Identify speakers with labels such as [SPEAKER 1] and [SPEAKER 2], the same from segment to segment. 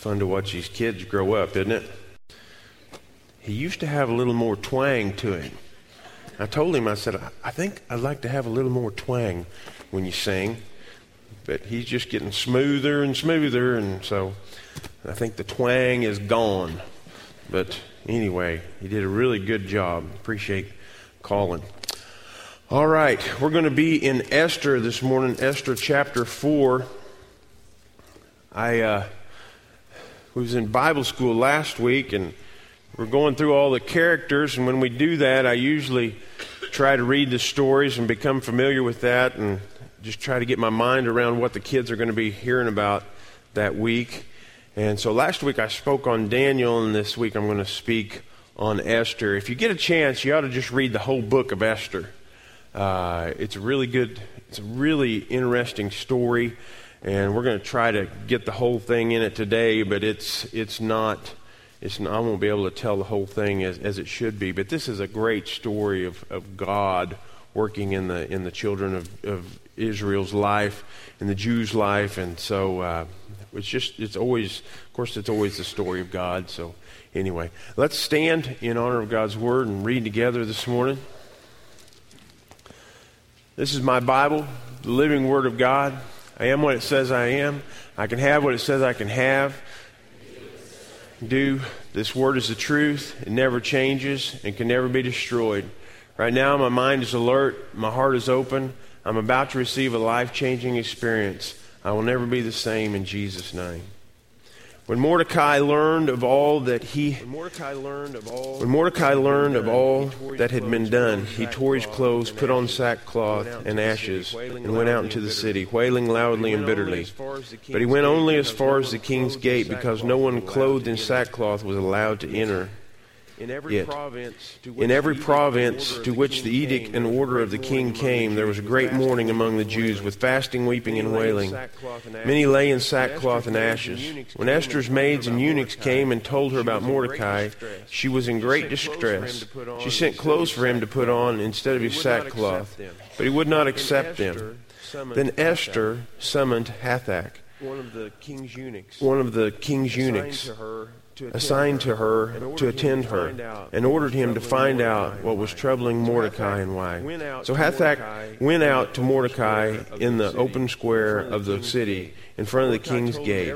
[SPEAKER 1] fun to watch these kids grow up, isn't it? He used to have a little more twang to him. I told him, I said, I think I'd like to have a little more twang when you sing. But he's just getting smoother and smoother, and so I think the twang is gone. But anyway, he did a really good job. Appreciate calling. All right, we're going to be in Esther this morning, Esther chapter 4. I uh, was in Bible school last week, and we're going through all the characters, and when we do that, I usually try to read the stories and become familiar with that and just try to get my mind around what the kids are going to be hearing about that week. And so last week I spoke on Daniel, and this week I'm going to speak on Esther. If you get a chance, you ought to just read the whole book of Esther. Uh, it's a really good, it's a really interesting story, and we're going to try to get the whole thing in it today. But it's it's not it's not, I won't be able to tell the whole thing as, as it should be, but this is a great story of, of God working in the in the children of, of Israel's life, in the Jews' life, and so uh, it's just it's always, of course, it's always the story of God. So anyway, let's stand in honor of God's word and read together this morning. This is my Bible, the living Word of God. I am what it says I am. I can have what it says I can have do. This word is the truth. It never changes and can never be destroyed. Right now, my mind is alert. My heart is open. I'm about to receive a life changing experience. I will never be the same in Jesus' name. When Mordecai learned of all that he when Mordecai learned of all, when Mordecai learned of all that had been done, he tore his clothes, put on sackcloth and ashes, and went out into the city, wailing loudly and bitterly. But he went only as far as the king's gate, because no one clothed in sackcloth was allowed to enter in every, Yet, province in every province to which the edict and order of the king came, there was a great mourning among the Jews, with fasting, weeping, and wailing. Many lay in sackcloth and ashes. When Esther's maids and eunuchs came and told her about Mordecai, she was in great distress. She sent clothes for him to put on instead of his sackcloth, but he would not accept them. Then Esther summoned Hathach, one of the king's eunuchs, one of the king's eunuchs assigned to her to attend her, and ordered him to find out what was troubling Mordecai and why. So Hathach went out to Mordecai in the open square of the city in front of the king's gate.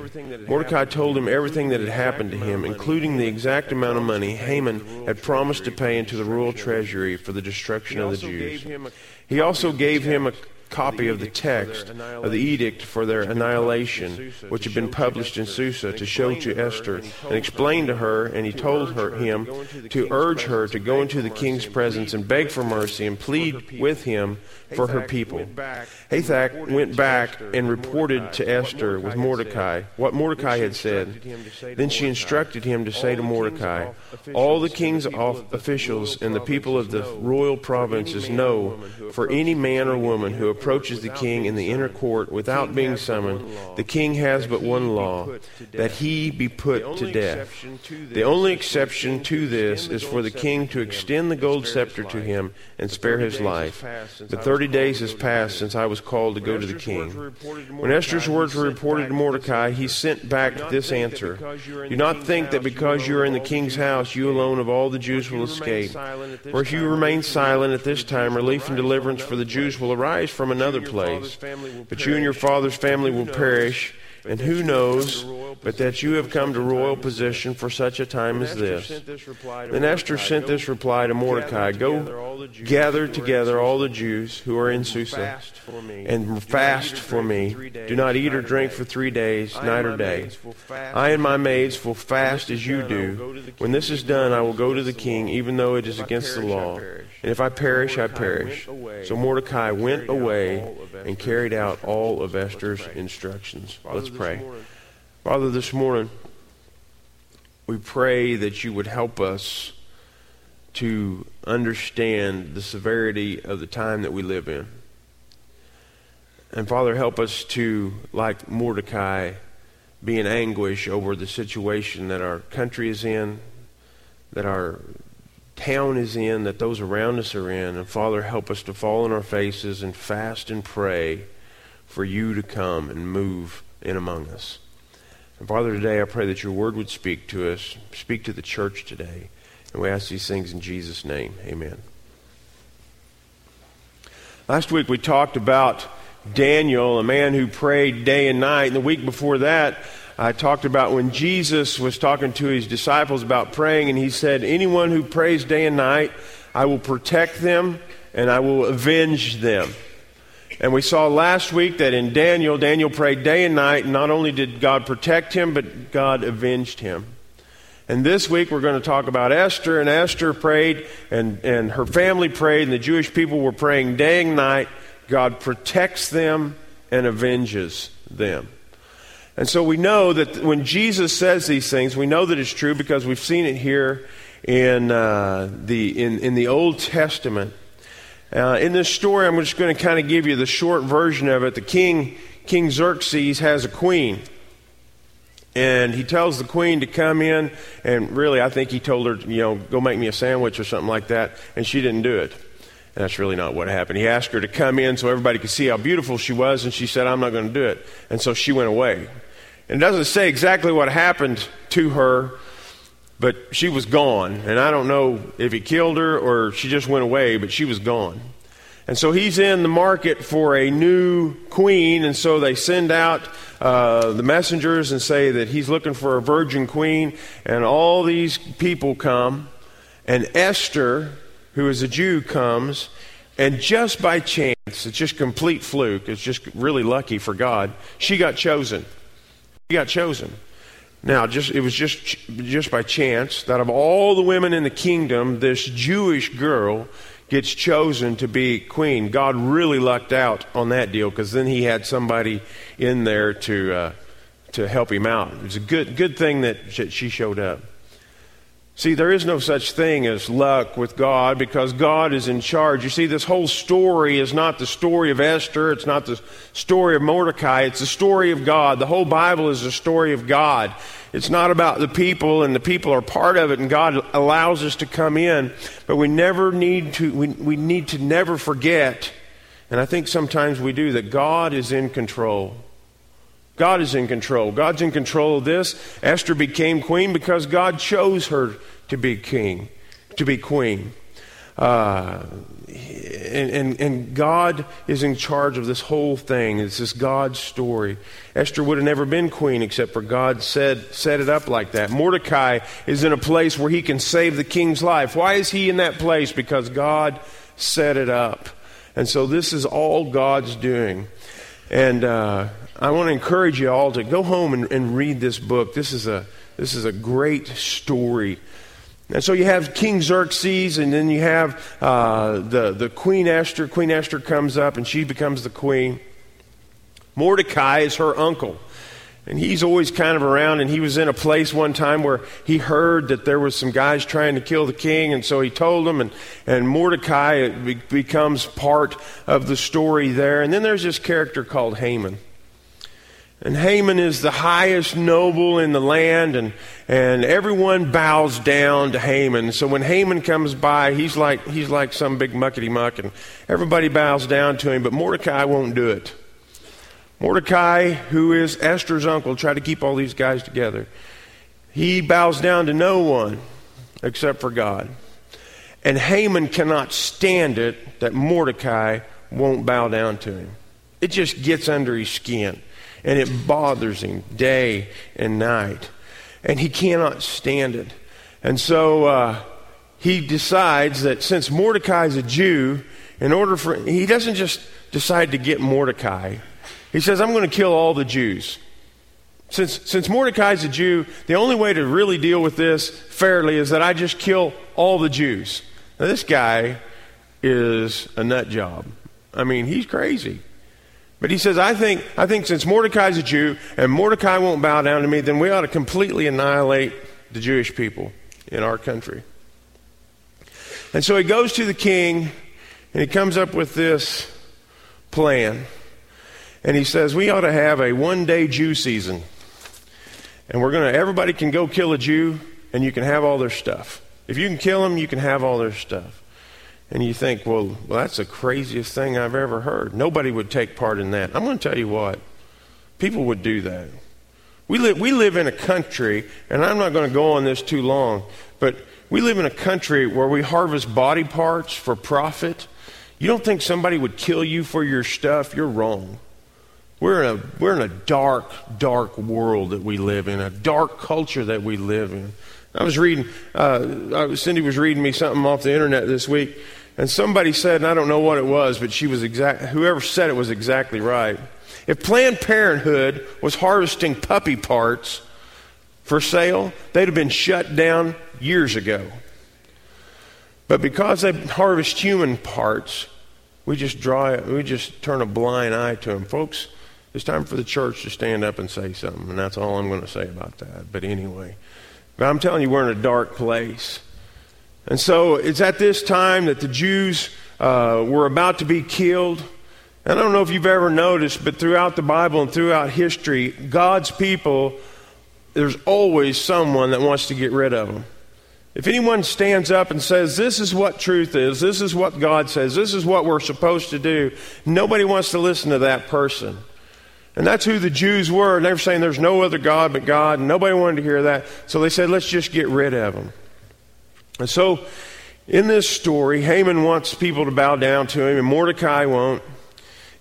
[SPEAKER 1] Mordecai told him. everything that had happened to him, including the exact amount of money Haman had promised to pay into the royal treasury for the destruction of the Jews. He also gave him a copy of the text of the edict for their annihilation, which had been published in Susa, to show to Esther and explain to her. And he told her him to urge her to go into the king's presence and beg for mercy and plead with him for her people. Hathach went back and reported to Esther with Mordecai what Mordecai had said. Then she instructed him to say to Mordecai, All the king's officials and the people of the royal provinces know for any man or woman who approaches the king in the inner court without being summoned, the king has but one law that he be put to death. The only exception to this is for the king to extend the gold scepter to him and spare his life. But thirty days has passed since I was called to go to the king. When Esther's words were reported to Mordecai, he sent back this answer Do not think that because you are in the king's house, you alone of all the Jews will escape. For if you remain silent at this time, relief and deliverance for the Jews will arise from another place. But you and your father's family will perish. And who knows but that you have come to royal position for such a time as this? Then Esther sent this reply to Mordecai Go gather together all the Jews who are in Susa and fast for me. Do not eat or drink for three days, night or day. I and my maids will fast as you do. When this is done, I will go to the king, even though it is against the law. And if I perish, I perish. So Mordecai went away and carried out all of Esther's instructions. Let's pray. Father, this morning, we pray that you would help us to understand the severity of the time that we live in. And Father, help us to, like Mordecai, be in anguish over the situation that our country is in, that our town is in, that those around us are in. And Father, help us to fall on our faces and fast and pray for you to come and move in among us. And Father, today I pray that your word would speak to us, speak to the church today. And we ask these things in Jesus' name. Amen. Last week we talked about Daniel, a man who prayed day and night. And the week before that, I talked about when Jesus was talking to his disciples about praying, and he said, Anyone who prays day and night, I will protect them and I will avenge them. And we saw last week that in Daniel, Daniel prayed day and night. And not only did God protect him, but God avenged him. And this week we're going to talk about Esther. And Esther prayed, and, and her family prayed, and the Jewish people were praying day and night. God protects them and avenges them. And so we know that when Jesus says these things, we know that it's true because we've seen it here in, uh, the, in, in the Old Testament. Uh, in this story, I'm just going to kind of give you the short version of it. The king, King Xerxes, has a queen. And he tells the queen to come in, and really, I think he told her, you know, go make me a sandwich or something like that, and she didn't do it. And that's really not what happened. He asked her to come in so everybody could see how beautiful she was, and she said, I'm not going to do it. And so she went away. And it doesn't say exactly what happened to her, but she was gone. And I don't know if he killed her or she just went away, but she was gone. And so he's in the market for a new queen, and so they send out uh, the messengers and say that he's looking for a virgin queen, and all these people come, and Esther, who is a Jew, comes, and just by chance, it's just complete fluke, it's just really lucky for God, she got chosen. Got chosen. Now, just it was just just by chance that of all the women in the kingdom, this Jewish girl gets chosen to be queen. God really lucked out on that deal because then he had somebody in there to uh, to help him out. It was a good good thing that she showed up. See, there is no such thing as luck with God because God is in charge. You see, this whole story is not the story of Esther, it's not the story of Mordecai, it's the story of God. The whole Bible is the story of God. It's not about the people, and the people are part of it, and God allows us to come in. But we never need to, we, we need to never forget, and I think sometimes we do, that God is in control. God is in control. God's in control of this. Esther became queen because God chose her to be king, to be queen. Uh, and, and, and, God is in charge of this whole thing. It's this God's story. Esther would have never been queen except for God said, set it up like that. Mordecai is in a place where he can save the king's life. Why is he in that place? Because God set it up. And so this is all God's doing. And uh, I want to encourage you all to go home and, and read this book. This is a this is a great story. And so you have King Xerxes, and then you have uh, the, the Queen Esther. Queen Esther comes up, and she becomes the queen. Mordecai is her uncle. And he's always kind of around, and he was in a place one time where he heard that there was some guys trying to kill the king, and so he told them, and, and Mordecai becomes part of the story there. And then there's this character called Haman. And Haman is the highest noble in the land, and, and everyone bows down to Haman. So when Haman comes by, he's like, he's like some big muckety muck, and everybody bows down to him, but Mordecai won't do it. Mordecai, who is Esther's uncle, tried to keep all these guys together. He bows down to no one except for God. And Haman cannot stand it that Mordecai won't bow down to him. It just gets under his skin and it bothers him day and night. And he cannot stand it. And so uh, he decides that since Mordecai is a Jew, in order for, he doesn't just decide to get Mordecai. He says, I'm going to kill all the Jews. Since, since Mordecai's a Jew, the only way to really deal with this fairly is that I just kill all the Jews. Now, this guy is a nut job. I mean, he's crazy. But he says, I think, I think since Mordecai's a Jew and Mordecai won't bow down to me, then we ought to completely annihilate the Jewish people in our country. And so he goes to the king and he comes up with this plan. And he says, We ought to have a one day Jew season. And we're going to, everybody can go kill a Jew and you can have all their stuff. If you can kill them, you can have all their stuff. And you think, well, well, that's the craziest thing I've ever heard. Nobody would take part in that. I'm going to tell you what, people would do that. We live, we live in a country, and I'm not going to go on this too long, but we live in a country where we harvest body parts for profit. You don't think somebody would kill you for your stuff? You're wrong. We're in a, we're in a dark, dark world that we live in, a dark culture that we live in. I was reading, uh, Cindy was reading me something off the internet this week, and somebody said, and I don't know what it was, but she was exact, whoever said it was exactly right. If Planned Parenthood was harvesting puppy parts for sale, they'd have been shut down years ago. But because they harvest human parts, we just draw we just turn a blind eye to them. Folks, it's time for the church to stand up and say something, and that's all I'm going to say about that. But anyway, but I'm telling you, we're in a dark place. And so it's at this time that the Jews uh, were about to be killed. And I don't know if you've ever noticed, but throughout the Bible and throughout history, God's people, there's always someone that wants to get rid of them. If anyone stands up and says, This is what truth is, this is what God says, this is what we're supposed to do, nobody wants to listen to that person. And that's who the Jews were. They were saying there's no other God but God, and nobody wanted to hear that. So they said, Let's just get rid of them. And so in this story, Haman wants people to bow down to him, and Mordecai won't.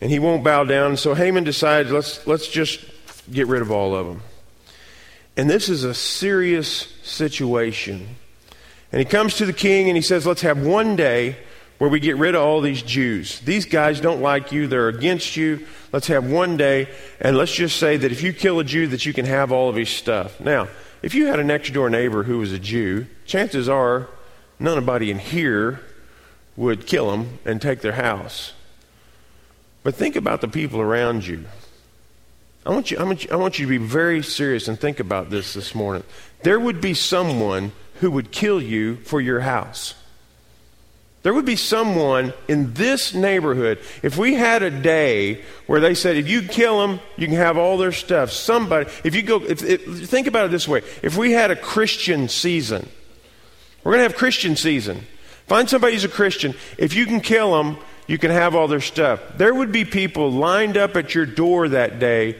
[SPEAKER 1] And he won't bow down. So Haman decides, let's, let's just get rid of all of them. And this is a serious situation. And he comes to the king and he says, Let's have one day where we get rid of all these Jews. These guys don't like you, they're against you. Let's have one day, and let's just say that if you kill a Jew, that you can have all of his stuff. Now, if you had a next door neighbor who was a Jew, chances are none of nobody in here would kill him and take their house. But think about the people around you. I want you, I want you, I want you to be very serious and think about this this morning. There would be someone who would kill you for your house. There would be someone in this neighborhood, if we had a day where they said, if you kill them, you can have all their stuff. Somebody, if you go, if, if, think about it this way if we had a Christian season, we're going to have Christian season. Find somebody who's a Christian. If you can kill them, you can have all their stuff. There would be people lined up at your door that day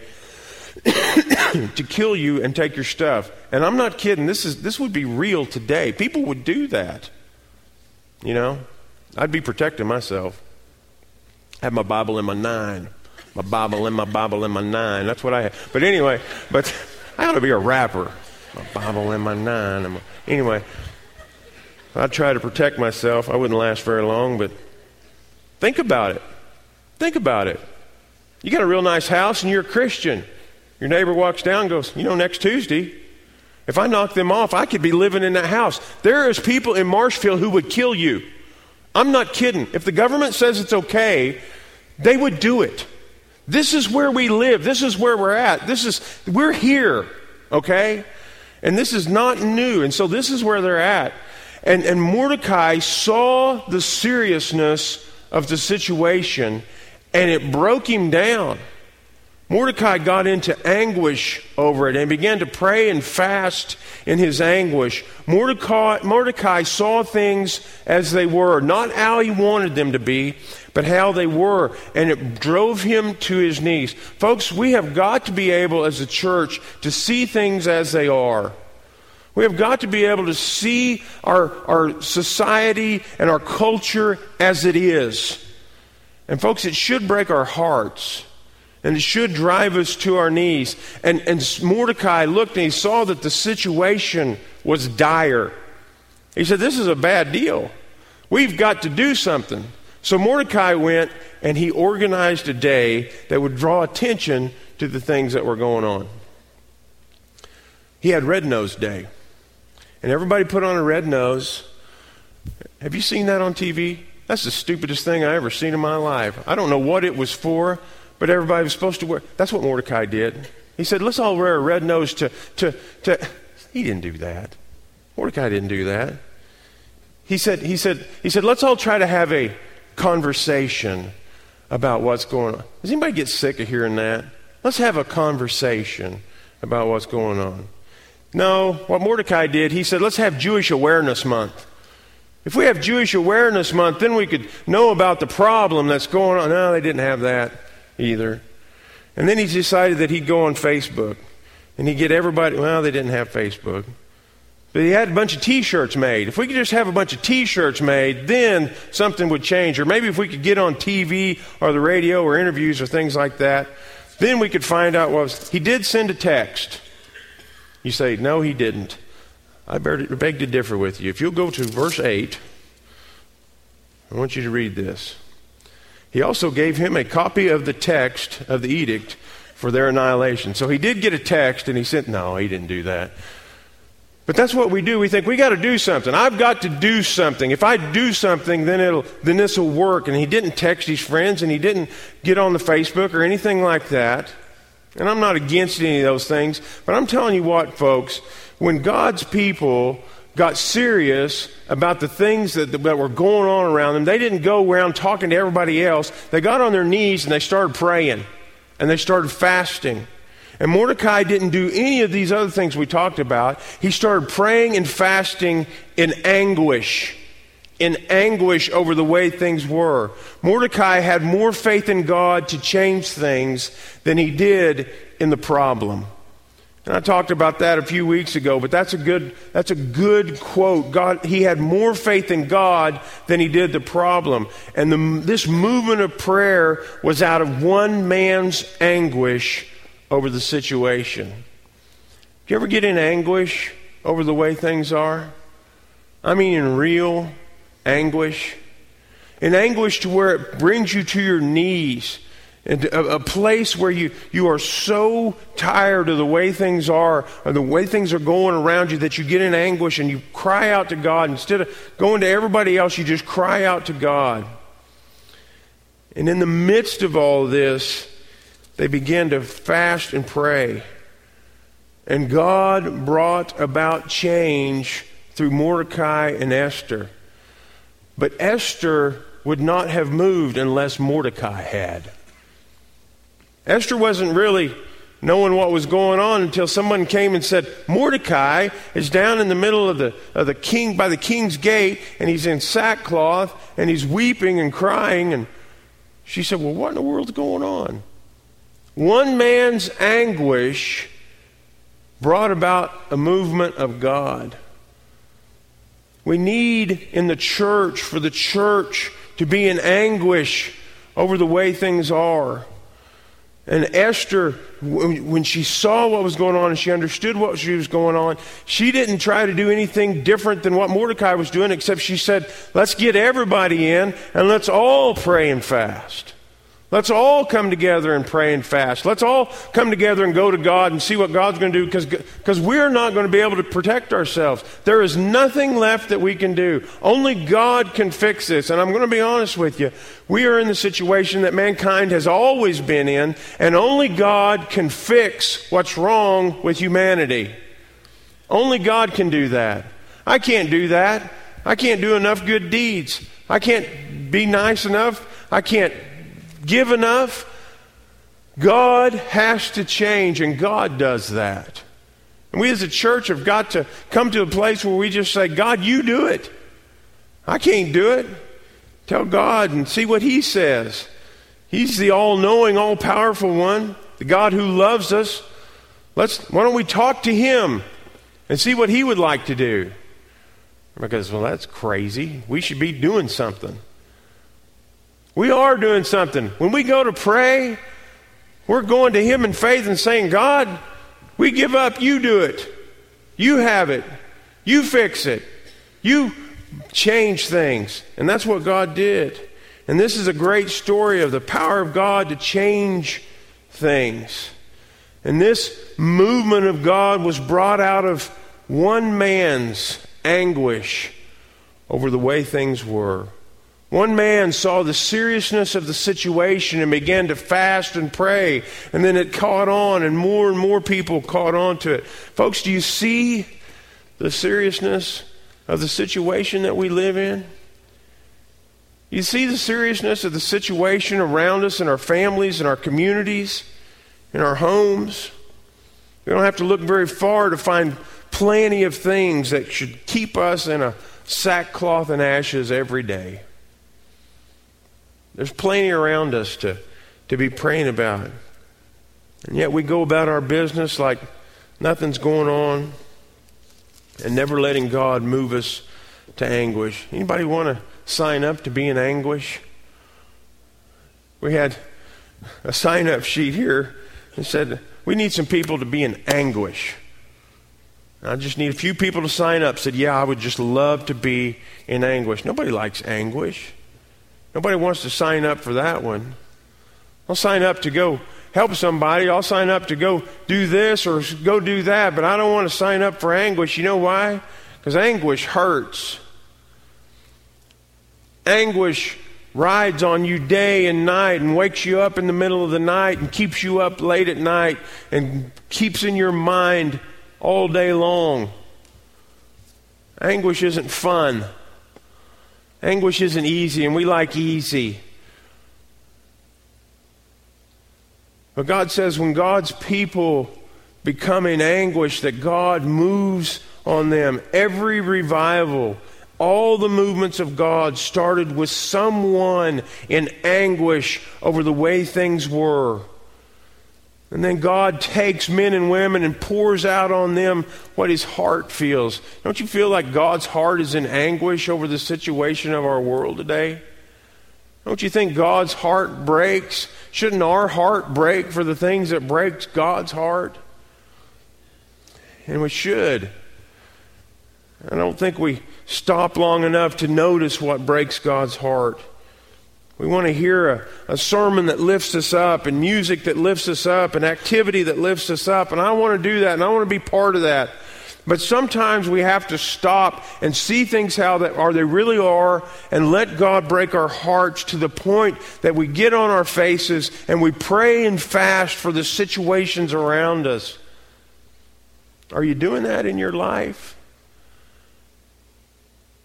[SPEAKER 1] to kill you and take your stuff. And I'm not kidding. This is this would be real today. People would do that. You know, I'd be protecting myself. I have my Bible in my nine. My Bible in my Bible in my nine. That's what I have. But anyway, but I ought to be a rapper. My Bible in my nine. Anyway, I'd try to protect myself. I wouldn't last very long, but think about it. Think about it. You got a real nice house and you're a Christian. Your neighbor walks down goes, You know, next Tuesday, if I knock them off, I could be living in that house. There is people in Marshfield who would kill you. I'm not kidding. If the government says it's okay, they would do it. This is where we live. This is where we're at. This is we're here, okay? And this is not new. And so this is where they're at. And and Mordecai saw the seriousness of the situation and it broke him down. Mordecai got into anguish over it and began to pray and fast in his anguish. Mordecai, Mordecai saw things as they were, not how he wanted them to be, but how they were, and it drove him to his knees. Folks, we have got to be able as a church to see things as they are. We have got to be able to see our, our society and our culture as it is. And, folks, it should break our hearts and it should drive us to our knees. And, and Mordecai looked and he saw that the situation was dire. He said, This is a bad deal. We've got to do something. So Mordecai went and he organized a day that would draw attention to the things that were going on. He had Red Nose Day. And everybody put on a red nose. Have you seen that on TV? That's the stupidest thing I ever seen in my life. I don't know what it was for but everybody was supposed to wear. That's what Mordecai did. He said, let's all wear a red nose to, to, to. He didn't do that. Mordecai didn't do that. He said, he said, he said, let's all try to have a conversation about what's going on. Does anybody get sick of hearing that? Let's have a conversation about what's going on. No, what Mordecai did, he said, let's have Jewish Awareness Month. If we have Jewish Awareness Month, then we could know about the problem that's going on. No, they didn't have that either. And then he decided that he'd go on Facebook and he'd get everybody, well, they didn't have Facebook. But he had a bunch of t shirts made. If we could just have a bunch of t shirts made, then something would change. Or maybe if we could get on TV or the radio or interviews or things like that, then we could find out what was. He did send a text. You say, no, he didn't. I beg to differ with you. If you'll go to verse 8, I want you to read this. He also gave him a copy of the text of the edict for their annihilation. So he did get a text and he said, no, he didn't do that. But that's what we do. We think we got to do something. I've got to do something. If I do something, then it'll then this will work. And he didn't text his friends and he didn't get on the Facebook or anything like that. And I'm not against any of those things, but I'm telling you what, folks, when God's people got serious about the things that, that were going on around them, they didn't go around talking to everybody else. They got on their knees and they started praying and they started fasting. And Mordecai didn't do any of these other things we talked about. He started praying and fasting in anguish, in anguish over the way things were. Mordecai had more faith in God to change things than he did in the problem. And I talked about that a few weeks ago, but that's a good, that's a good quote. God, he had more faith in God than he did the problem. And the, this movement of prayer was out of one man's anguish over the situation. Do you ever get in anguish over the way things are? I mean, in real anguish. In anguish to where it brings you to your knees. A, a place where you, you are so tired of the way things are, or the way things are going around you, that you get in anguish and you cry out to God. Instead of going to everybody else, you just cry out to God. And in the midst of all this, they began to fast and pray. And God brought about change through Mordecai and Esther. But Esther would not have moved unless Mordecai had. Esther wasn't really knowing what was going on until someone came and said, Mordecai is down in the middle of the, of the king, by the king's gate, and he's in sackcloth, and he's weeping and crying. And she said, Well, what in the world's going on? One man's anguish brought about a movement of God. We need in the church for the church to be in anguish over the way things are. And Esther, when she saw what was going on and she understood what she was going on, she didn't try to do anything different than what Mordecai was doing, except she said, Let's get everybody in and let's all pray and fast. Let's all come together and pray and fast. Let's all come together and go to God and see what God's going to do because we're not going to be able to protect ourselves. There is nothing left that we can do. Only God can fix this. And I'm going to be honest with you. We are in the situation that mankind has always been in, and only God can fix what's wrong with humanity. Only God can do that. I can't do that. I can't do enough good deeds. I can't be nice enough. I can't give enough. God has to change, and God does that. And we as a church have got to come to a place where we just say, God, you do it. I can't do it. Tell God and see what He says. He's the all knowing, all powerful one, the God who loves us. Let's, why don't we talk to Him and see what He would like to do? Because, well, that's crazy. We should be doing something. We are doing something. When we go to pray, we're going to Him in faith and saying, God, we give up, you do it. You have it. You fix it. You change things. And that's what God did. And this is a great story of the power of God to change things. And this movement of God was brought out of one man's anguish over the way things were. One man saw the seriousness of the situation and began to fast and pray, and then it caught on, and more and more people caught on to it. Folks, do you see the seriousness of the situation that we live in? You see the seriousness of the situation around us in our families, in our communities, in our homes. We don't have to look very far to find plenty of things that should keep us in a sackcloth and ashes every day. There's plenty around us to, to be praying about. And yet we go about our business like nothing's going on, and never letting God move us to anguish. Anybody want to sign up to be in anguish? We had a sign up sheet here that said, We need some people to be in anguish. I just need a few people to sign up. Said, Yeah, I would just love to be in anguish. Nobody likes anguish. Nobody wants to sign up for that one. I'll sign up to go help somebody. I'll sign up to go do this or go do that, but I don't want to sign up for anguish. You know why? Because anguish hurts. Anguish rides on you day and night and wakes you up in the middle of the night and keeps you up late at night and keeps in your mind all day long. Anguish isn't fun. Anguish isn't easy, and we like easy. But God says when God's people become in anguish, that God moves on them. Every revival, all the movements of God started with someone in anguish over the way things were. And then God takes men and women and pours out on them what his heart feels. Don't you feel like God's heart is in anguish over the situation of our world today? Don't you think God's heart breaks? Shouldn't our heart break for the things that breaks God's heart? And we should. I don't think we stop long enough to notice what breaks God's heart. We want to hear a, a, sermon that lifts us up and music that lifts us up and activity that lifts us up. And I want to do that and I want to be part of that. But sometimes we have to stop and see things how they are they really are and let God break our hearts to the point that we get on our faces and we pray and fast for the situations around us. Are you doing that in your life?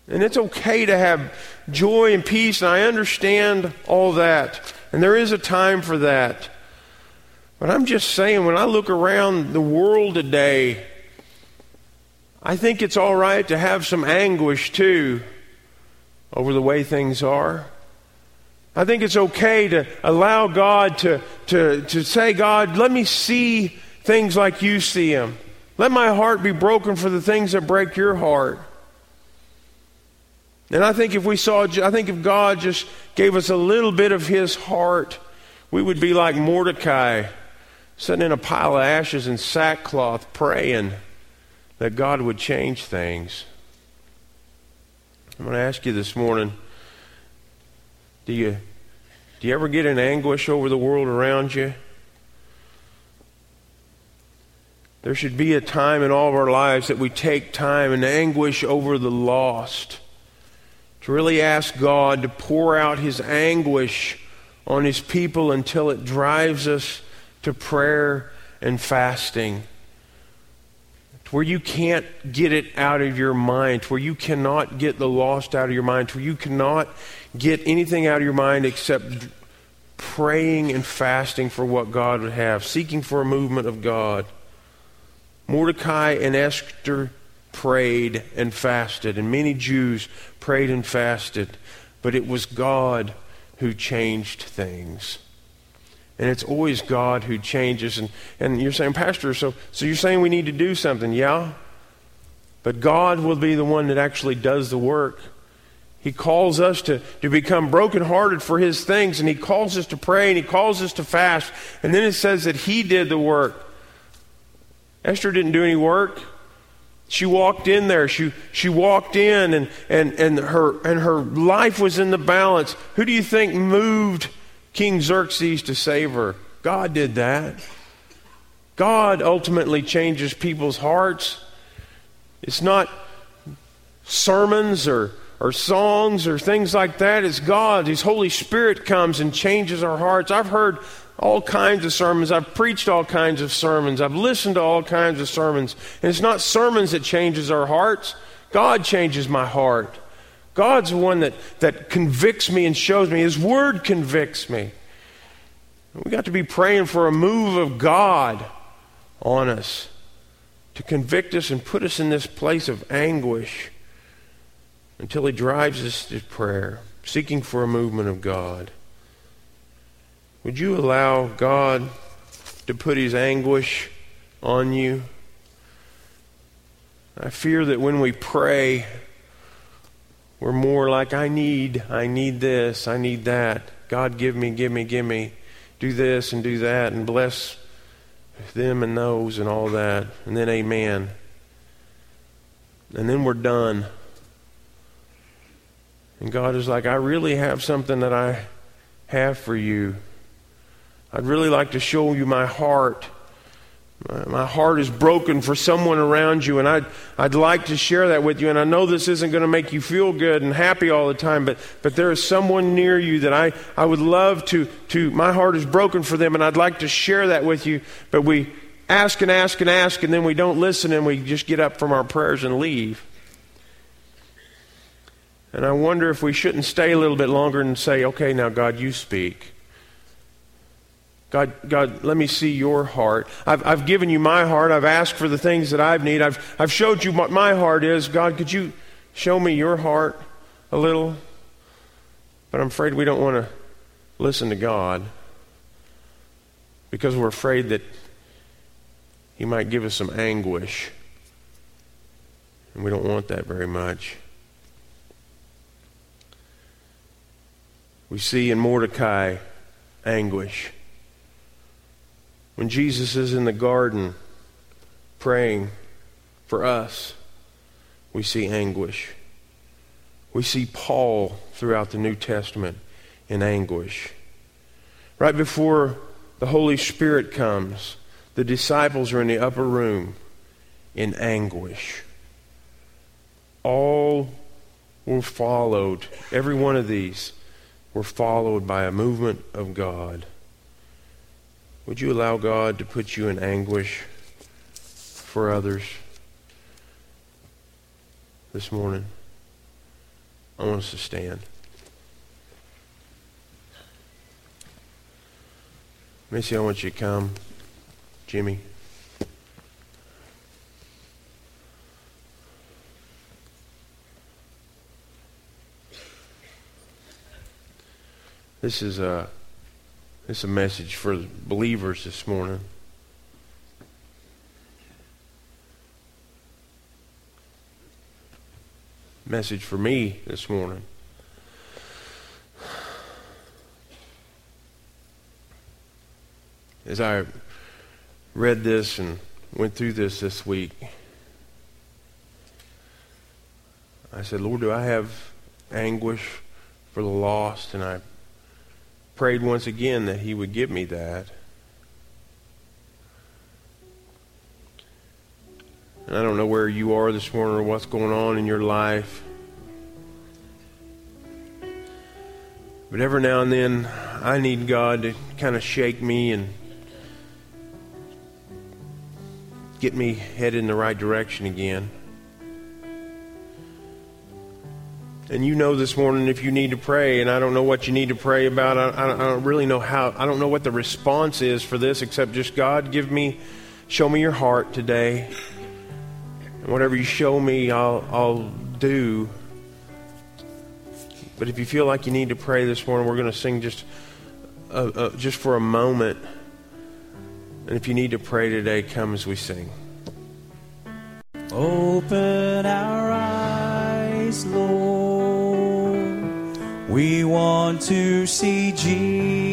[SPEAKER 1] And it's okay to have joy and peace, and I understand all that. And there is a time for that. But I'm just saying, when I look around the world today, I think it's all right to have some anguish too over the way things are. I think it's okay to allow God to, to, to say, God, let me see things like you see them. Let my heart be broken for the things that break your heart. And I think if we saw, I think if God just gave us a little bit of his heart, we would be like Mordecai, sitting in a pile of ashes and sackcloth, praying that God would change things. I'm going to ask you this morning do you, do you ever get in anguish over the world around you? There should be a time in all of our lives that we take time and anguish over the lost. To really ask God to pour out His anguish on His people until it drives us to prayer and fasting where you can't get it out of your mind, where you cannot get the lost out of your mind, where you cannot get anything out of your mind except praying and fasting for what God would have, seeking for a movement of God. Mordecai and Esther prayed and fasted, and many Jews prayed and fasted, but it was God who changed things. And it's always God who changes. And, and you're saying, Pastor, so, so you're saying we need to do something. Yeah. But God will be the one that actually does the work. He calls us to, to become brokenhearted for His things, and He calls us to pray, and He calls us to fast. And then it says that He did the work. Esther didn't do any work. She walked in there. She, she walked in, and, and, and, her, and her life was in the balance. Who do you think moved King Xerxes to save her. God did that. God ultimately changes people's hearts. It's not sermons or, or songs or things like that. It's God. His Holy Spirit comes and changes our hearts. I've heard all kinds of sermons. I've preached all kinds of sermons. I've listened to all kinds of sermons. And it's not sermons that changes our hearts. God changes my heart. God's the one that, that convicts me and shows me. His Word convicts me. We got to be praying for a move of God on us to convict us and put us in this place of anguish until He drives us to prayer, seeking for a movement of God. Would you allow God to put His anguish on you? I fear that when we pray, we're more like, I need, I need this, I need that. God, give me, give me, give me. Do this and do that and bless them and those and all that. And then, amen. And then we're done. And God is like, I really have something that I have for you. I'd really like to show you my heart. My heart is broken for someone around you, and I'd, I'd like to share that with you. And I know this isn't going to make you feel good and happy all the time, but, but there is someone near you that I, I would love to, to, my heart is broken for them, and I'd like to share that with you. But we ask and ask and ask, and then we don't listen, and we just get up from our prayers and leave. And I wonder if we shouldn't stay a little bit longer and say, okay, now, God, you speak. God, God, let me see your heart. I've, I've given you my heart. I've asked for the things that I've need. I've, I've showed you what my heart is. God, could you show me your heart a little? But I'm afraid we don't want to listen to God because we're afraid that He might give us some anguish. And we don't want that very much. We see in Mordecai anguish. When Jesus is in the garden praying for us, we see anguish. We see Paul throughout the New Testament in anguish. Right before the Holy Spirit comes, the disciples are in the upper room in anguish. All were followed, every one of these were followed by a movement of God. Would you allow God to put you in anguish for others this morning? I want us to stand. Missy, I want you to come. Jimmy. This is a it's a message for believers this morning. Message for me this morning. As I read this and went through this this week, I said, Lord, do I have anguish for the lost? And I prayed once again that He would give me that. And I don't know where you are this morning or what's going on in your life. But every now and then, I need God to kind of shake me and get me headed in the right direction again. And you know this morning if you need to pray, and I don't know what you need to pray about. I, I, I, don't really know how. I don't know what the response is for this, except just God, give me, show me your heart today. And whatever you show me, I'll, I'll do. But if you feel like you need to pray this morning, we're going to sing just, just for a moment. And if you need to pray today, come as we sing.
[SPEAKER 2] Open our eyes, Lord. We want to see Jesus.